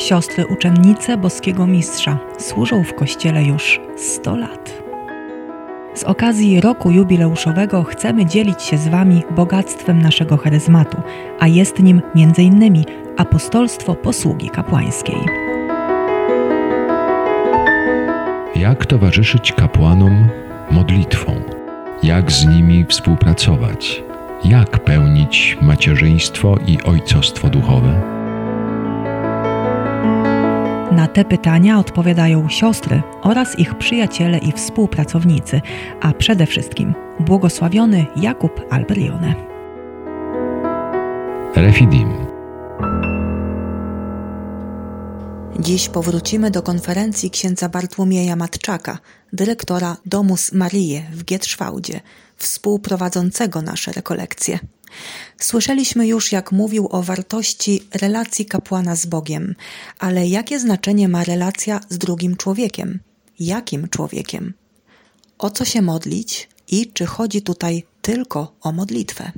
Siostry uczennice boskiego mistrza służą w kościele już 100 lat. Z okazji roku jubileuszowego chcemy dzielić się z Wami bogactwem naszego charyzmatu, a jest nim m.in. apostolstwo posługi kapłańskiej. Jak towarzyszyć kapłanom modlitwą? Jak z nimi współpracować? Jak pełnić macierzyństwo i ojcostwo duchowe? Na te pytania odpowiadają siostry oraz ich przyjaciele i współpracownicy, a przede wszystkim błogosławiony Jakub Alberione. Refidim. Dziś powrócimy do konferencji księdza Bartłomieja Matczaka, dyrektora Domus Marie w Gietrzwałdzie, współprowadzącego nasze rekolekcje. Słyszeliśmy już, jak mówił o wartości relacji kapłana z Bogiem, ale jakie znaczenie ma relacja z drugim człowiekiem? Jakim człowiekiem? O co się modlić i czy chodzi tutaj tylko o modlitwę?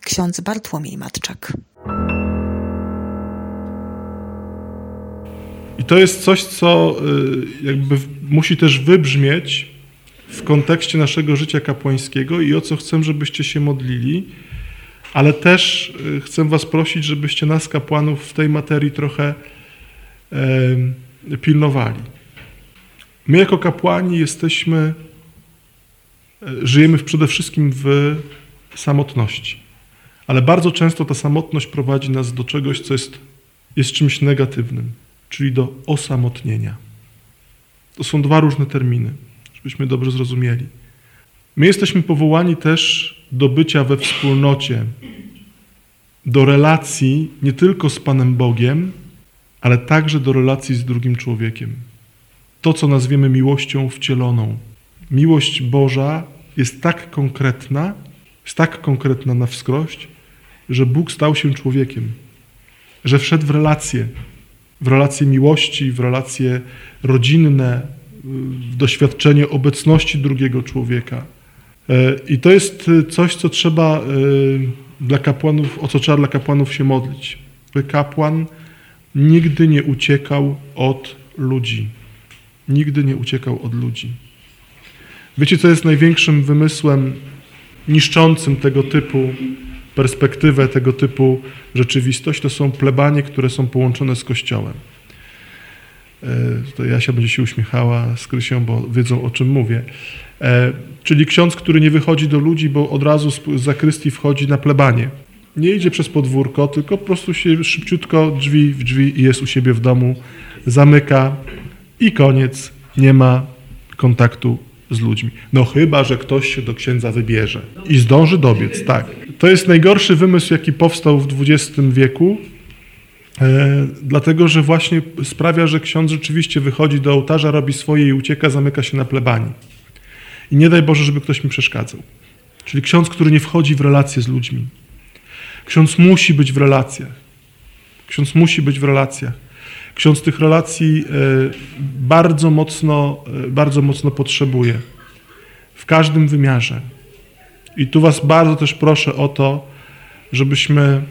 Ksiądz Bartłomiej Matczak. I to jest coś, co y, jakby musi też wybrzmieć w kontekście naszego życia kapłańskiego i o co chcę, żebyście się modlili ale też y, chcę Was prosić, żebyście nas, kapłanów, w tej materii trochę pilnowali. My, jako kapłani, jesteśmy, e, żyjemy przede wszystkim w samotności. Ale bardzo często ta samotność prowadzi nas do czegoś, co jest, jest czymś negatywnym, czyli do osamotnienia. To są dwa różne terminy, żebyśmy dobrze zrozumieli. My jesteśmy powołani też do bycia we wspólnocie, do relacji nie tylko z Panem Bogiem, ale także do relacji z drugim człowiekiem. To, co nazwiemy miłością wcieloną. Miłość Boża jest tak konkretna, jest tak konkretna na wskrość, że Bóg stał się człowiekiem, że wszedł w relacje, w relacje miłości, w relacje rodzinne, w doświadczenie obecności drugiego człowieka. E, I to jest e, coś, co trzeba e, dla kapłanów, o co trzeba dla kapłanów się modlić. By kapłan nigdy nie uciekał od ludzi. Nigdy nie uciekał od ludzi. Wiecie, co jest największym wymysłem niszczącym tego typu perspektywę, tego typu rzeczywistość? To są plebanie, które są połączone z Kościołem. To Jasia będzie się uśmiechała z Krysią, bo wiedzą o czym mówię. E, czyli ksiądz, który nie wychodzi do ludzi, bo od razu z zakrystii wchodzi na plebanie. Nie idzie przez podwórko, tylko po prostu się szybciutko drzwi w drzwi i jest u siebie w domu, zamyka i koniec. Nie ma kontaktu z ludźmi. No chyba, że ktoś się do księdza wybierze i zdąży dobiec, tak. To jest najgorszy wymysł, jaki powstał w XX wieku, e, dlatego że właśnie sprawia, że ksiądz rzeczywiście wychodzi do ołtarza, robi swoje i ucieka, zamyka się na plebanii. I nie daj Boże, żeby ktoś mi przeszkadzał. Czyli ksiądz, który nie wchodzi w relacje z ludźmi. Ksiądz musi być w relacjach. Ksiądz musi być w relacjach. Ksiądz tych relacji e, bardzo mocno, e, bardzo mocno potrzebuje. W każdym wymiarze. I tu Was bardzo też proszę o to, żebyśmy e,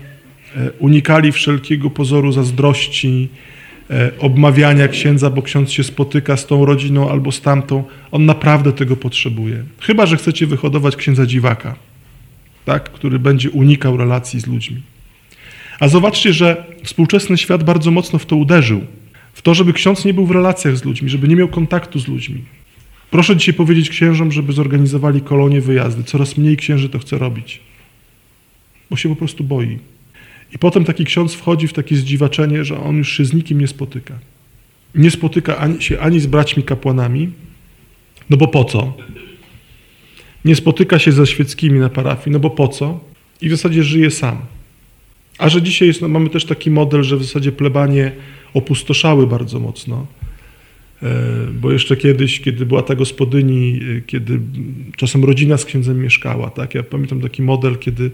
unikali wszelkiego pozoru zazdrości, E, obmawiania księdza, bo ksiądz się spotyka z tą rodziną albo z tamtą. On naprawdę tego potrzebuje. Chyba, że chcecie wyhodować księdza dziwaka, tak? który będzie unikał relacji z ludźmi. A zobaczcie, że współczesny świat bardzo mocno w to uderzył. W to, żeby ksiądz nie był w relacjach z ludźmi, żeby nie miał kontaktu z ludźmi. Proszę dzisiaj powiedzieć księżom, żeby zorganizowali kolonie wyjazdy. Coraz mniej księży to chce robić, bo się po prostu boi. I potem taki ksiądz wchodzi w takie zdziwaczenie, że on już się z nikim nie spotyka. Nie spotyka ani, się ani z braćmi kapłanami, no bo po co? Nie spotyka się ze świeckimi na parafii, no bo po co? I w zasadzie żyje sam. A że dzisiaj jest, no, mamy też taki model, że w zasadzie plebanie opustoszały bardzo mocno. E, bo jeszcze kiedyś, kiedy była ta gospodyni, e, kiedy czasem rodzina z księdzem mieszkała, tak? Ja pamiętam taki model, kiedy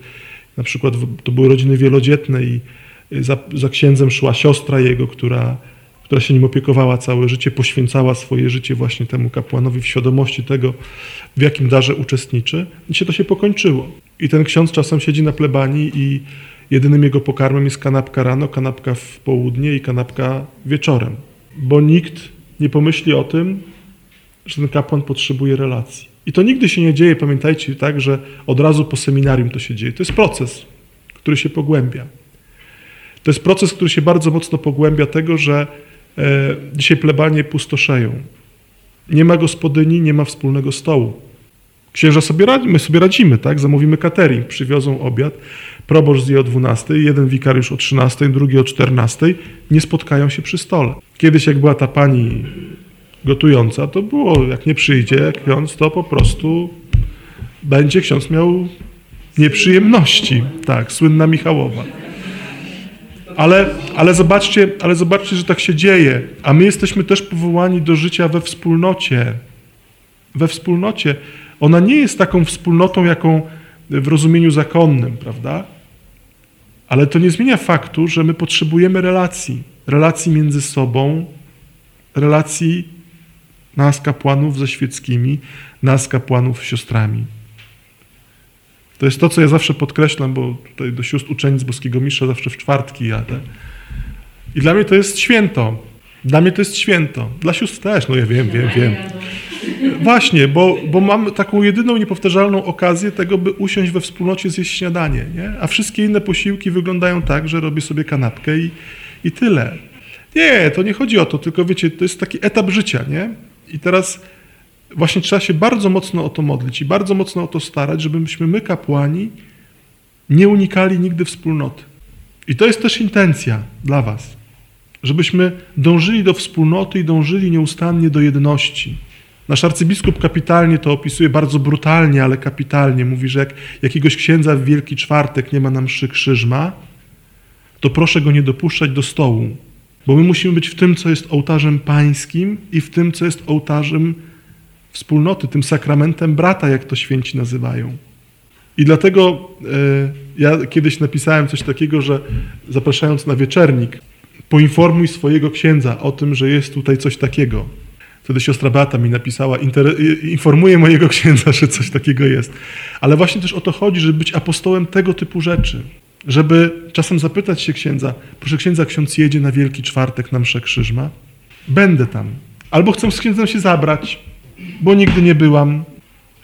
na przykład to były rodziny wielodzietne i za, za księdzem szła siostra jego, która, która się nim opiekowała całe życie, poświęcała swoje życie właśnie temu kapłanowi w świadomości tego, w jakim darze uczestniczy. I się to się pokończyło. I ten ksiądz czasem siedzi na plebanii i, jedynym jego pokarmem jest kanapka rano, kanapka w południe i kanapka wieczorem. Bo nikt nie pomyśli o tym, że ten kapłan potrzebuje relacji. I to nigdy się nie dzieje, pamiętajcie, tak, że od razu po seminarium to się dzieje. To jest proces, który się pogłębia. To jest proces, który się bardzo mocno pogłębia tego, że e, dzisiaj plebanie pustoszeją. Nie ma gospodyni, nie ma wspólnego stołu. Księża sobie my sobie radzimy, tak? Zamówimy catering, przywiozą obiad, proboszcz zje o 12, jeden wikariusz o 13, drugi o 14, nie spotkają się przy stole. Kiedyś jak była ta pani gotująca, to było, jak nie przyjdzie ksiądz, to po prostu będzie ksiądz miał nieprzyjemności. Tak, słynna Michałowa. Ale, ale, zobaczcie, ale zobaczcie, że tak się dzieje. A my jesteśmy też powołani do życia we wspólnocie. We wspólnocie. Ona nie jest taką wspólnotą, jaką w rozumieniu zakonnym, prawda? Ale to nie zmienia faktu, że my potrzebujemy relacji. Relacji między sobą, relacji nas kapłanów ze świeckimi, nas kapłanów z siostrami. To jest to, co ja zawsze podkreślam, bo tutaj do sióstr uczennic Boskiego Mistrza zawsze w czwartki jadę. I dla mnie to jest święto. Dla mnie to jest święto. Dla sióstr też, no ja wiem, wiem, wiem. Właśnie, bo, bo mam taką jedyną niepowtarzalną okazję tego, by usiąść we wspólnocie zjeść śniadanie, nie? A wszystkie inne posiłki wyglądają tak, że robię sobie kanapkę i, i tyle. Nie, to nie chodzi o to, tylko wiecie, to jest taki etap życia, nie? I teraz właśnie trzeba się bardzo mocno o to modlić i bardzo mocno o to starać, żebyśmy my, kapłani, nie unikali nigdy wspólnoty. I to jest też intencja dla Was, żebyśmy dążyli do wspólnoty i dążyli nieustannie do jedności. Nasz arcybiskup kapitalnie to opisuje, bardzo brutalnie, ale kapitalnie. Mówi, że jak jakiegoś księdza w Wielki Czwartek nie ma na mszy krzyżma, to proszę go nie dopuszczać do stołu, bo my musimy być w tym, co jest ołtarzem pańskim i w tym, co jest ołtarzem wspólnoty, tym sakramentem brata, jak to święci nazywają. I dlatego e, ja kiedyś napisałem coś takiego, że zapraszając na wieczernik, poinformuj swojego księdza o tym, że jest tutaj coś takiego. Wtedy siostra Beata mi napisała, informuję mojego księdza, że coś takiego jest. Ale właśnie też o to chodzi, żeby być apostołem tego typu rzeczy. Żeby czasem zapytać się księdza, proszę księdza, ksiądz jedzie na Wielki Czwartek na mszę krzyżma? Będę tam. Albo chcę z księdzem się zabrać, bo nigdy nie byłam.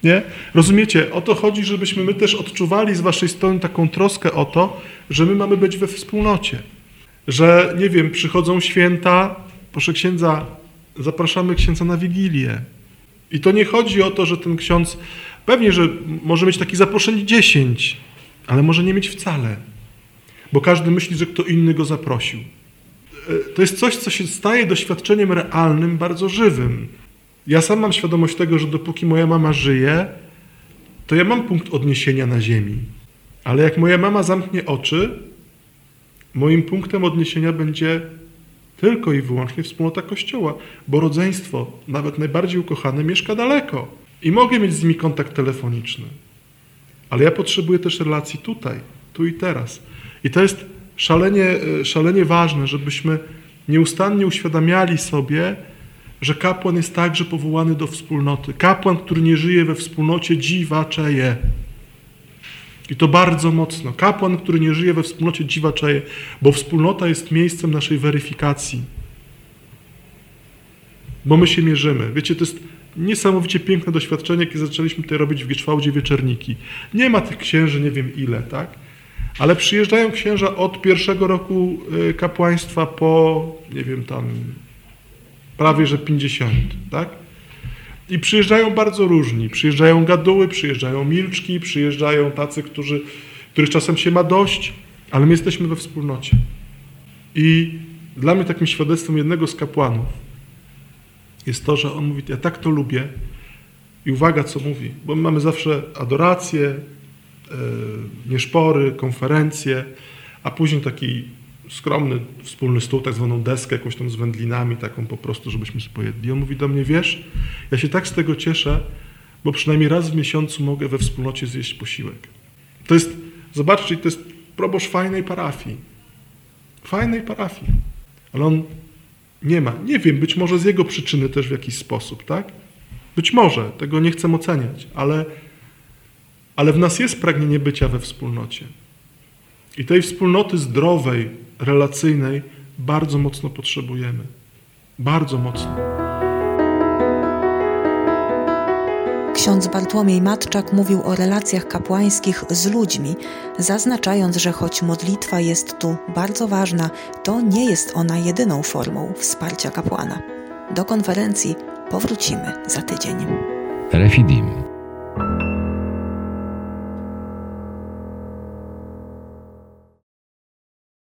Nie? Rozumiecie? O to chodzi, żebyśmy my też odczuwali z waszej strony taką troskę o to, że my mamy być we wspólnocie. Że, nie wiem, przychodzą święta, proszę księdza, zapraszamy księdza na wigilię. I to nie chodzi o to, że ten ksiądz, pewnie, że może mieć taki zaproszeń 10, ale może nie mieć wcale, bo każdy myśli, że kto inny go zaprosił. E, to jest coś, co się staje doświadczeniem realnym, bardzo żywym. Ja sam mam świadomość tego, że dopóki moja mama żyje, to ja mam punkt odniesienia na ziemi. Ale jak moja mama zamknie oczy, moim punktem odniesienia będzie tylko i wyłącznie wspólnota Kościoła, bo rodzeństwo, nawet najbardziej ukochane, mieszka daleko i mogę mieć z nimi kontakt telefoniczny. Ale ja potrzebuję też relacji tutaj, tu i teraz. I to jest szalenie, szalenie ważne, żebyśmy nieustannie uświadamiali sobie, że kapłan jest także powołany do wspólnoty. Kapłan, który nie żyje we wspólnocie, dziwaczeje. I to bardzo mocno. Kapłan, który nie żyje we wspólnocie, dziwaczeje, bo wspólnota jest miejscem naszej weryfikacji. Bo my się mierzymy. Wiecie, to jest niesamowicie piękne doświadczenie, kiedy zaczęliśmy tutaj robić w Gieczwałdzie wieczerniki. Nie ma tych księży nie wiem ile, tak? Ale przyjeżdżają księża od pierwszego roku y, kapłaństwa po, nie wiem, tam prawie że 50, tak? I przyjeżdżają bardzo różni. Przyjeżdżają gaduły, przyjeżdżają milczki, przyjeżdżają tacy, którzy, których czasem się ma dość, ale my jesteśmy we wspólnocie. I dla mnie takim świadectwem jednego z kapłanów jest to, że on mówi, ja tak to lubię i uwaga, co mówi, bo my mamy zawsze adorację, yy, nieszpory, konferencje, a później taki skromny wspólny stół, tak zwaną deskę jakąś tam z wędlinami, taką po prostu, żebyśmy sobie pojedli. On mówi do mnie, wiesz, ja się tak z tego cieszę, bo przynajmniej raz w miesiącu mogę we wspólnocie zjeść posiłek. To jest, zobaczcie, to jest proboszcz fajnej parafii. Fajnej parafii. Ale on nie ma. Nie wiem, być może z jego przyczyny też w jakiś sposób, tak? Być może, tego nie chcę oceniać, ale, ale w nas jest pragnienie bycia we wspólnocie. I tej wspólnoty zdrowej, relacyjnej bardzo mocno potrzebujemy. Bardzo mocno. Ksiądz Bartłomiej Matczak mówił o relacjach kapłańskich z ludźmi, zaznaczając, że choć modlitwa jest tu bardzo ważna, to nie jest ona jedyną formą wsparcia kapłana. Do konferencji powrócimy za tydzień. Refidim.